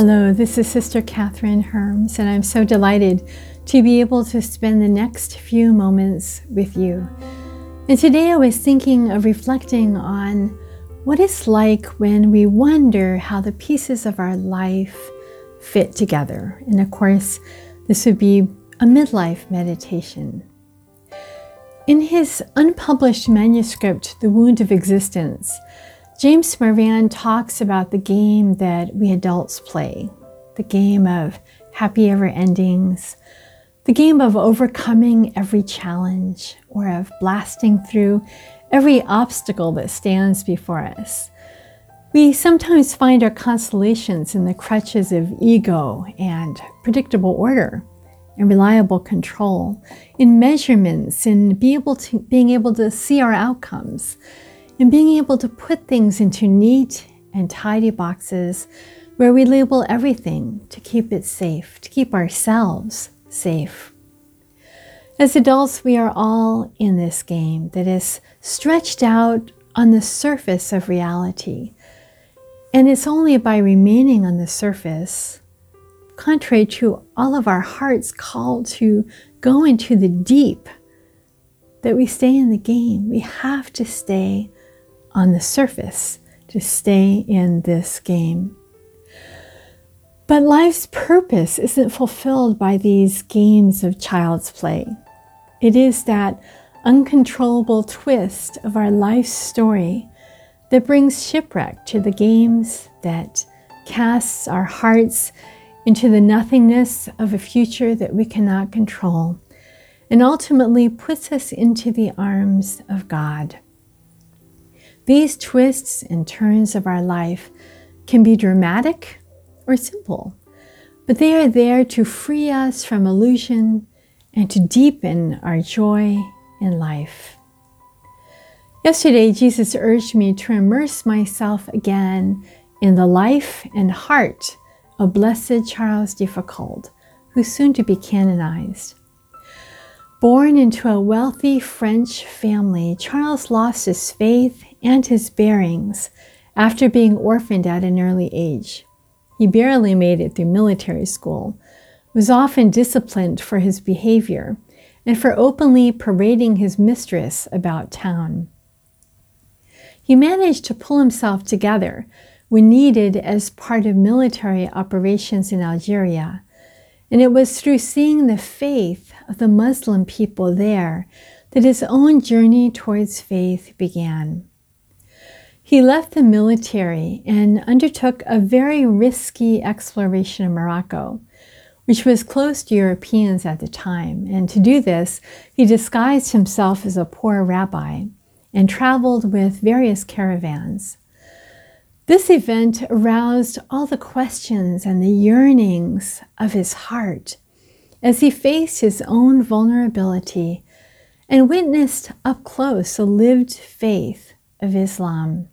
Hello, this is Sister Catherine Hermes, and I'm so delighted to be able to spend the next few moments with you. And today I was thinking of reflecting on what it's like when we wonder how the pieces of our life fit together. And of course, this would be a midlife meditation. In his unpublished manuscript, The Wound of Existence, James Moran talks about the game that we adults play the game of happy ever endings, the game of overcoming every challenge or of blasting through every obstacle that stands before us. We sometimes find our consolations in the crutches of ego and predictable order and reliable control, in measurements, in be able to, being able to see our outcomes, in being able to put things into neat and tidy boxes where we label everything to keep it safe, to keep ourselves safe. As adults, we are all in this game that is stretched out on the surface of reality. And it's only by remaining on the surface contrary to all of our hearts' call to go into the deep, that we stay in the game. We have to stay on the surface to stay in this game. But life's purpose isn't fulfilled by these games of child's play. It is that uncontrollable twist of our life's story that brings shipwreck to the games that casts our hearts into the nothingness of a future that we cannot control, and ultimately puts us into the arms of God. These twists and turns of our life can be dramatic or simple, but they are there to free us from illusion and to deepen our joy in life. Yesterday, Jesus urged me to immerse myself again in the life and heart of Blessed Charles de Foucauld, who's soon to be canonized. Born into a wealthy French family, Charles lost his faith and his bearings after being orphaned at an early age. He barely made it through military school, was often disciplined for his behavior, and for openly parading his mistress about town. He managed to pull himself together when needed as part of military operations in Algeria. And it was through seeing the faith of the Muslim people there that his own journey towards faith began. He left the military and undertook a very risky exploration of Morocco, which was closed to Europeans at the time. And to do this, he disguised himself as a poor rabbi and traveled with various caravans. This event aroused all the questions and the yearnings of his heart as he faced his own vulnerability and witnessed up close the lived faith of Islam.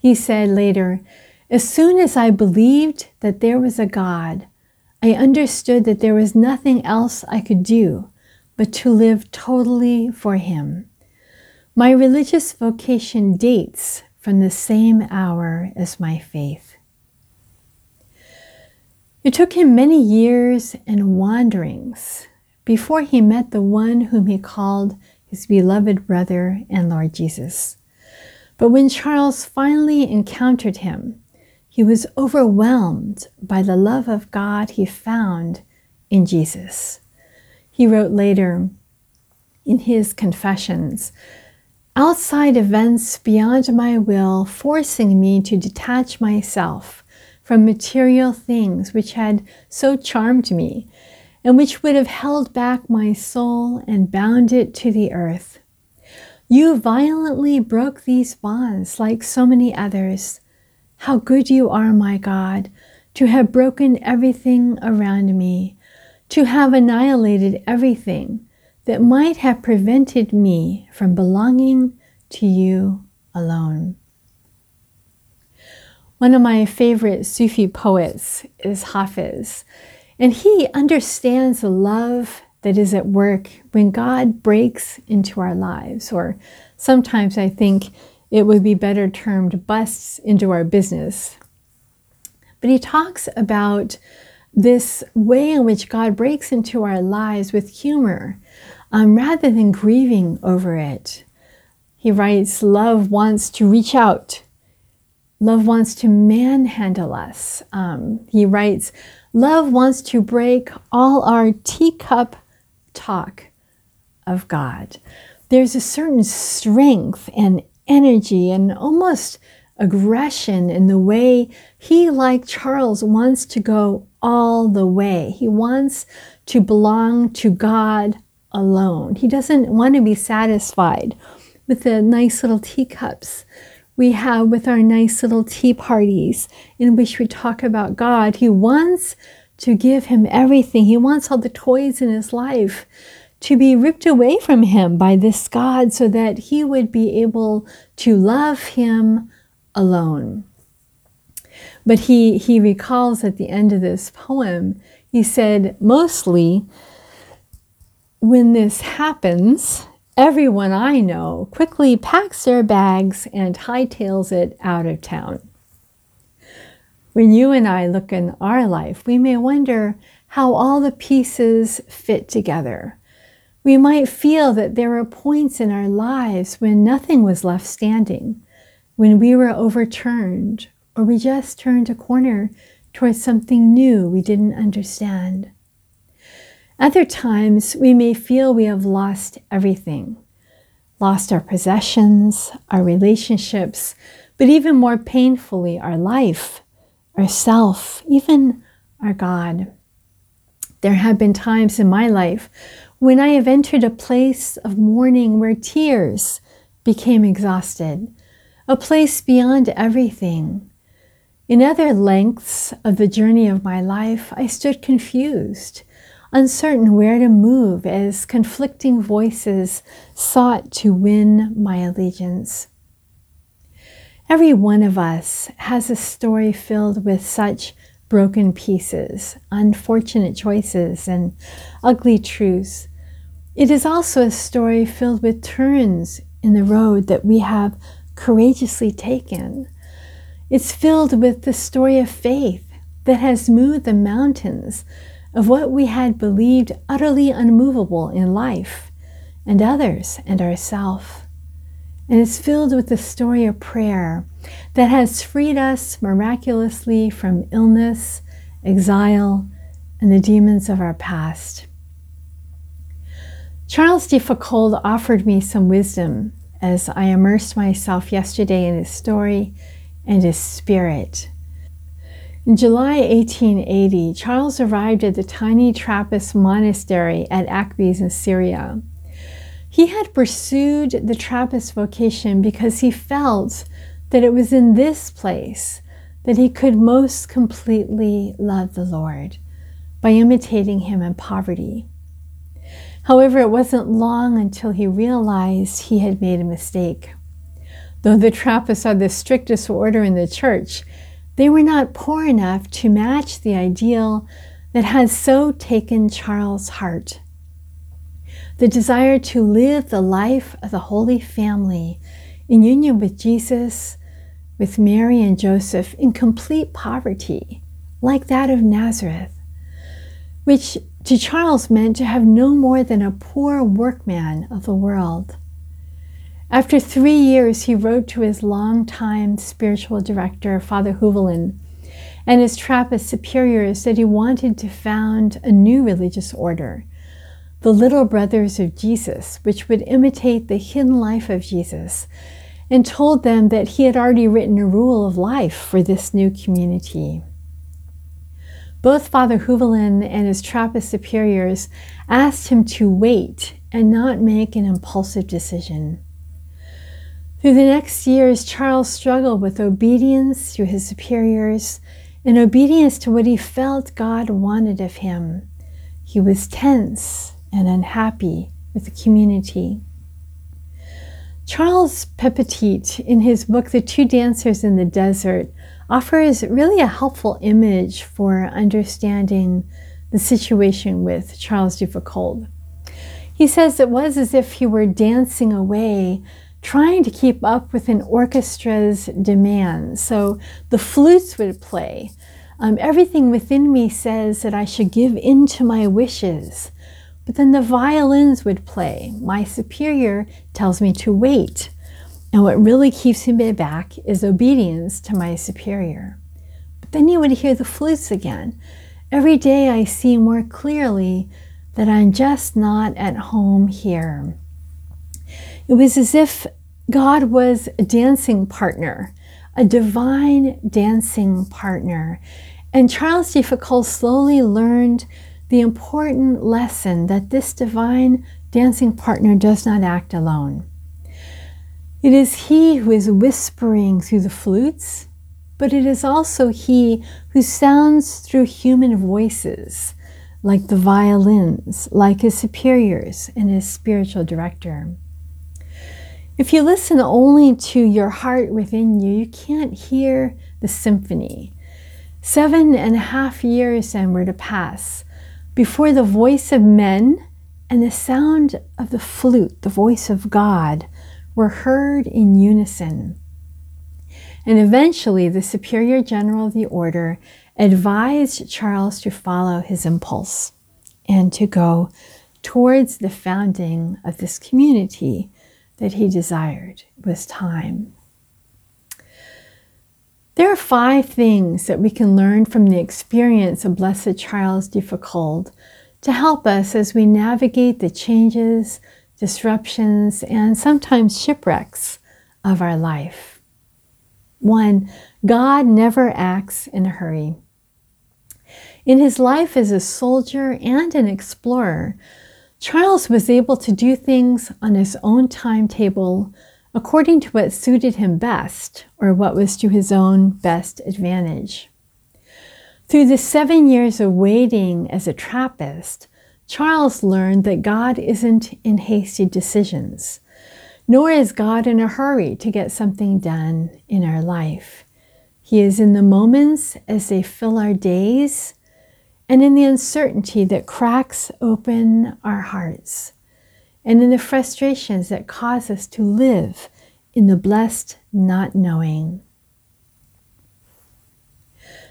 He said later, As soon as I believed that there was a God, I understood that there was nothing else I could do but to live totally for Him. My religious vocation dates from the same hour as my faith. It took him many years and wanderings before he met the one whom he called his beloved brother and Lord Jesus. But when Charles finally encountered him, he was overwhelmed by the love of God he found in Jesus. He wrote later in his Confessions outside events beyond my will, forcing me to detach myself from material things which had so charmed me and which would have held back my soul and bound it to the earth. You violently broke these bonds like so many others. How good you are, my God, to have broken everything around me, to have annihilated everything that might have prevented me from belonging to you alone. One of my favorite Sufi poets is Hafiz, and he understands the love that is at work when God breaks into our lives, or sometimes I think it would be better termed busts into our business. but he talks about this way in which God breaks into our lives with humor um, rather than grieving over it. He writes, Love wants to reach out. Love wants to manhandle us. Um, he writes, Love wants to break all our teacup talk of God. There's a certain strength and energy and almost aggression in the way he, like Charles, wants to go all the way. He wants to belong to God alone. He doesn't want to be satisfied with the nice little teacups we have with our nice little tea parties in which we talk about God. He wants to give him everything. He wants all the toys in his life to be ripped away from him by this God so that he would be able to love him alone. But he, he recalls at the end of this poem, he said, mostly when this happens, everyone I know quickly packs their bags and hightails it out of town. When you and I look in our life, we may wonder how all the pieces fit together. We might feel that there were points in our lives when nothing was left standing, when we were overturned, or we just turned a corner towards something new we didn't understand. Other times, we may feel we have lost everything lost our possessions, our relationships, but even more painfully, our life, our self, even our God. There have been times in my life when I have entered a place of mourning where tears became exhausted, a place beyond everything. In other lengths of the journey of my life, I stood confused, uncertain where to move as conflicting voices sought to win my allegiance. Every one of us has a story filled with such broken pieces, unfortunate choices, and ugly truths. It is also a story filled with turns in the road that we have courageously taken. It's filled with the story of faith that has moved the mountains of what we had believed utterly unmovable in life and others and ourselves. And is filled with the story of prayer that has freed us miraculously from illness, exile, and the demons of our past. Charles de Foucauld offered me some wisdom as I immersed myself yesterday in his story and his spirit. In July 1880, Charles arrived at the tiny Trappist monastery at Akbès in Syria. He had pursued the Trappist vocation because he felt that it was in this place that he could most completely love the Lord by imitating him in poverty. However, it wasn't long until he realized he had made a mistake. Though the Trappists are the strictest order in the church, they were not poor enough to match the ideal that had so taken Charles' heart. The desire to live the life of the Holy Family in union with Jesus, with Mary and Joseph in complete poverty, like that of Nazareth, which to Charles meant to have no more than a poor workman of the world. After three years, he wrote to his longtime spiritual director, Father Huvelin, and his Trappist superiors that he wanted to found a new religious order, the Little Brothers of Jesus, which would imitate the hidden life of Jesus, and told them that he had already written a rule of life for this new community. Both Father Huvelin and his Trappist superiors asked him to wait and not make an impulsive decision. Through the next years, Charles struggled with obedience to his superiors and obedience to what he felt God wanted of him. He was tense and unhappy with the community. Charles Lepetit, in his book The Two Dancers in the Desert, offers really a helpful image for understanding the situation with Charles de Foucauld. He says it was as if he were dancing away, trying to keep up with an orchestra's demands. So the flutes would play, Um, everything within me says that I should give in to my wishes. But then the violins would play. My superior tells me to wait. And what really keeps me back is obedience to my superior. But then you would hear the flutes again. Every day I see more clearly that I'm just not at home here. It was as if God was a dancing partner, a divine dancing partner. And Charles de Foucauld slowly learned the important lesson that this divine dancing partner does not act alone. It is he who is whispering through the flutes, but it is also he who sounds through human voices, like the violins, like his superiors and his spiritual director. If you listen only to your heart within you, you can't hear the symphony. Seven and a half years then were to pass before the voice of men and the sound of the flute, the voice of God, were heard in unison. And eventually, the Superior General of the Order advised Charles to follow his impulse and to go towards the founding of this community that he desired was time. There are five things that we can learn from the experience of Blessed Charles de Foucauld to help us as we navigate the changes, disruptions, and sometimes shipwrecks of our life. One, God never acts in a hurry. In his life as a soldier and an explorer, Charles was able to do things on his own timetable according to what suited him best or what was to his own best advantage. Through the seven years of waiting as a Trappist, Charles learned that God isn't in hasty decisions, nor is God in a hurry to get something done in our life. He is in the moments as they fill our days and in the uncertainty that cracks open our hearts, and in the frustrations that cause us to live in the blessed not knowing.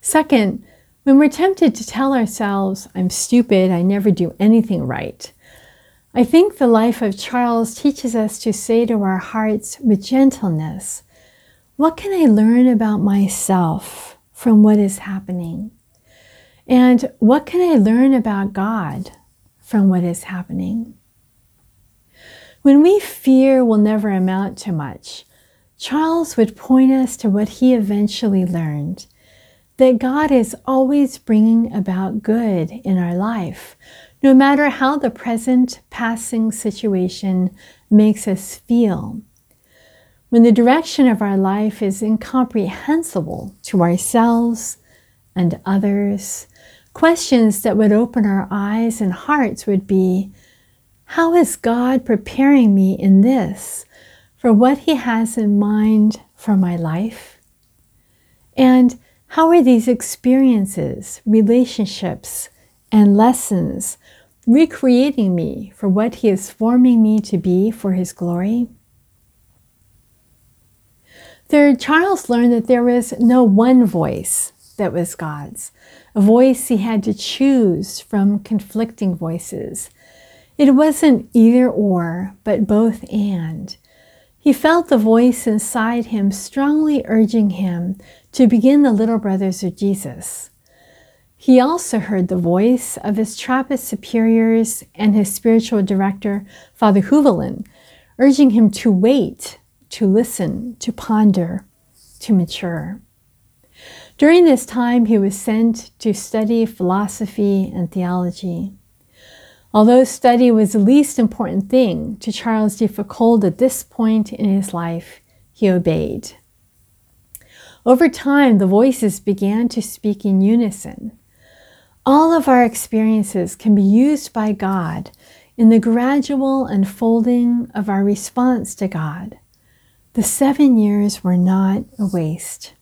Second, when we're tempted to tell ourselves, I'm stupid, I never do anything right, I think the life of Charles teaches us to say to our hearts with gentleness, What can I learn about myself from what is happening? And what can I learn about God from what is happening? When we fear will never amount to much, Charles would point us to what he eventually learned that God is always bringing about good in our life, no matter how the present passing situation makes us feel. When the direction of our life is incomprehensible to ourselves and others, questions that would open our eyes and hearts would be How is God preparing me in this for what He has in mind for my life? And how are these experiences, relationships, and lessons recreating me for what He is forming me to be for His glory? Third, Charles learned that there was no one voice that was God's a voice he had to choose from conflicting voices. It wasn't either or, but both and. He felt the voice inside him strongly urging him to begin the little brothers of Jesus. He also heard the voice of his Trappist superiors and his spiritual director, Father Huvelin, urging him to wait, to listen, to ponder, to mature. During this time, he was sent to study philosophy and theology. Although study was the least important thing to Charles de Foucauld at this point in his life, he obeyed. Over time, the voices began to speak in unison. All of our experiences can be used by God in the gradual unfolding of our response to God. The seven years were not a waste.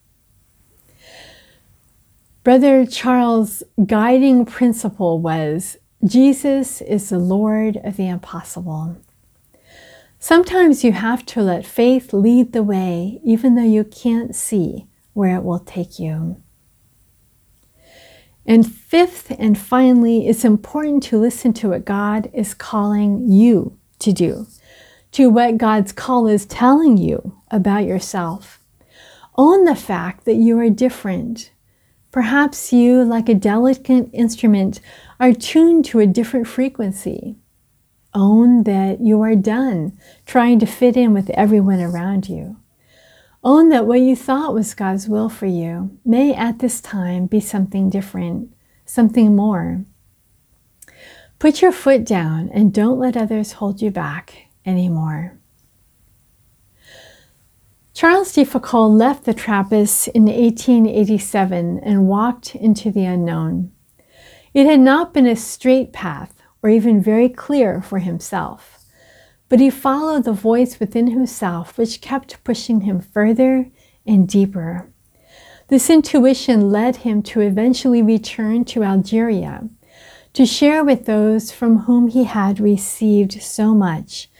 Brother Charles' guiding principle was Jesus is the Lord of the impossible. Sometimes you have to let faith lead the way, even though you can't see where it will take you. And fifth and finally, it's important to listen to what God is calling you to do, to what God's call is telling you about yourself. Own the fact that you are different. Perhaps you, like a delicate instrument, are tuned to a different frequency. Own that you are done trying to fit in with everyone around you. Own that what you thought was God's will for you may at this time be something different, something more. Put your foot down and don't let others hold you back anymore. Charles de Foucauld left the Trappists in 1887 and walked into the unknown. It had not been a straight path or even very clear for himself, but he followed the voice within himself which kept pushing him further and deeper. This intuition led him to eventually return to Algeria to share with those from whom he had received so much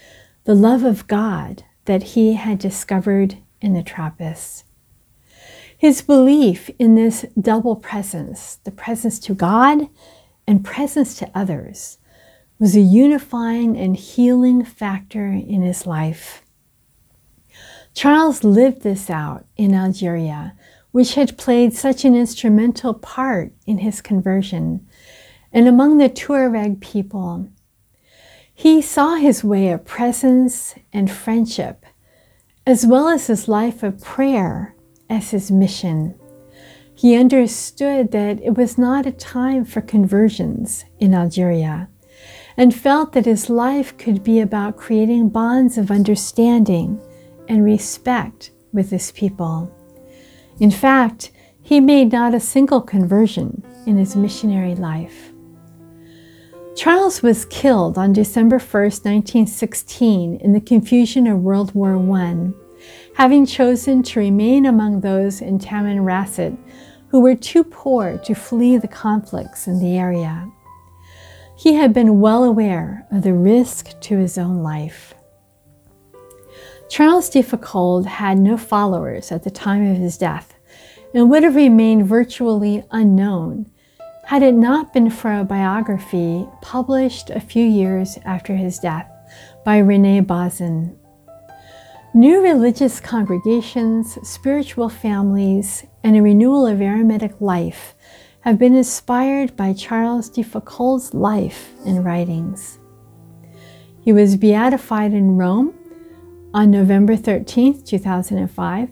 the love of God that he had discovered in the Trappists. His belief in this double presence, the presence to God and presence to others, was a unifying and healing factor in his life. Charles lived this out in Algeria, which had played such an instrumental part in his conversion and among the Tuareg people. He saw his way of presence and friendship, as well as his life of prayer, as his mission. He understood that it was not a time for conversions in Algeria and felt that his life could be about creating bonds of understanding and respect with his people. In fact, he made not a single conversion in his missionary life. Charles was killed on December 1, 1916, in the confusion of World War I, having chosen to remain among those in Tamanrasset who were too poor to flee the conflicts in the area. He had been well aware of the risk to his own life. Charles de Foucauld had no followers at the time of his death and would have remained virtually unknown had it not been for a biography published a few years after his death by Rene Bazin. New religious congregations, spiritual families, and a renewal of Eremitic life have been inspired by Charles de Foucauld's life and writings. He was beatified in Rome on November 13, 2005,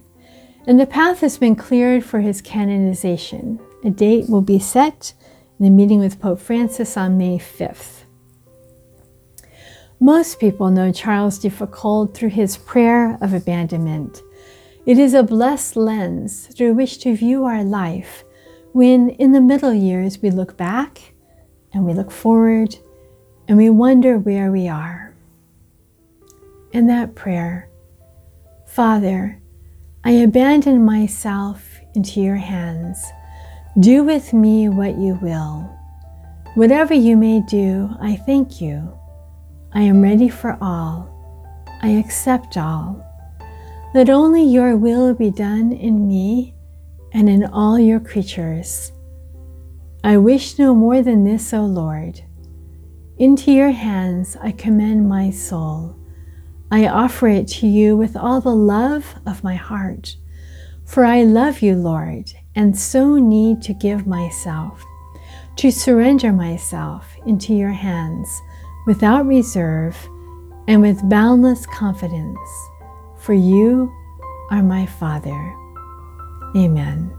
and the path has been cleared for his canonization. A date will be set the meeting with Pope Francis on May 5th. Most people know Charles de Foucauld through his prayer of abandonment. It is a blessed lens through which to view our life when, in the middle years, we look back and we look forward and we wonder where we are. In that prayer, Father, I abandon myself into your hands. Do with me what you will. Whatever you may do, I thank you. I am ready for all. I accept all. Let only your will be done in me and in all your creatures. I wish no more than this, O Lord. Into your hands I commend my soul. I offer it to you with all the love of my heart. For I love you, Lord, and so need to give myself, to surrender myself into your hands without reserve and with boundless confidence, for you are my Father. Amen.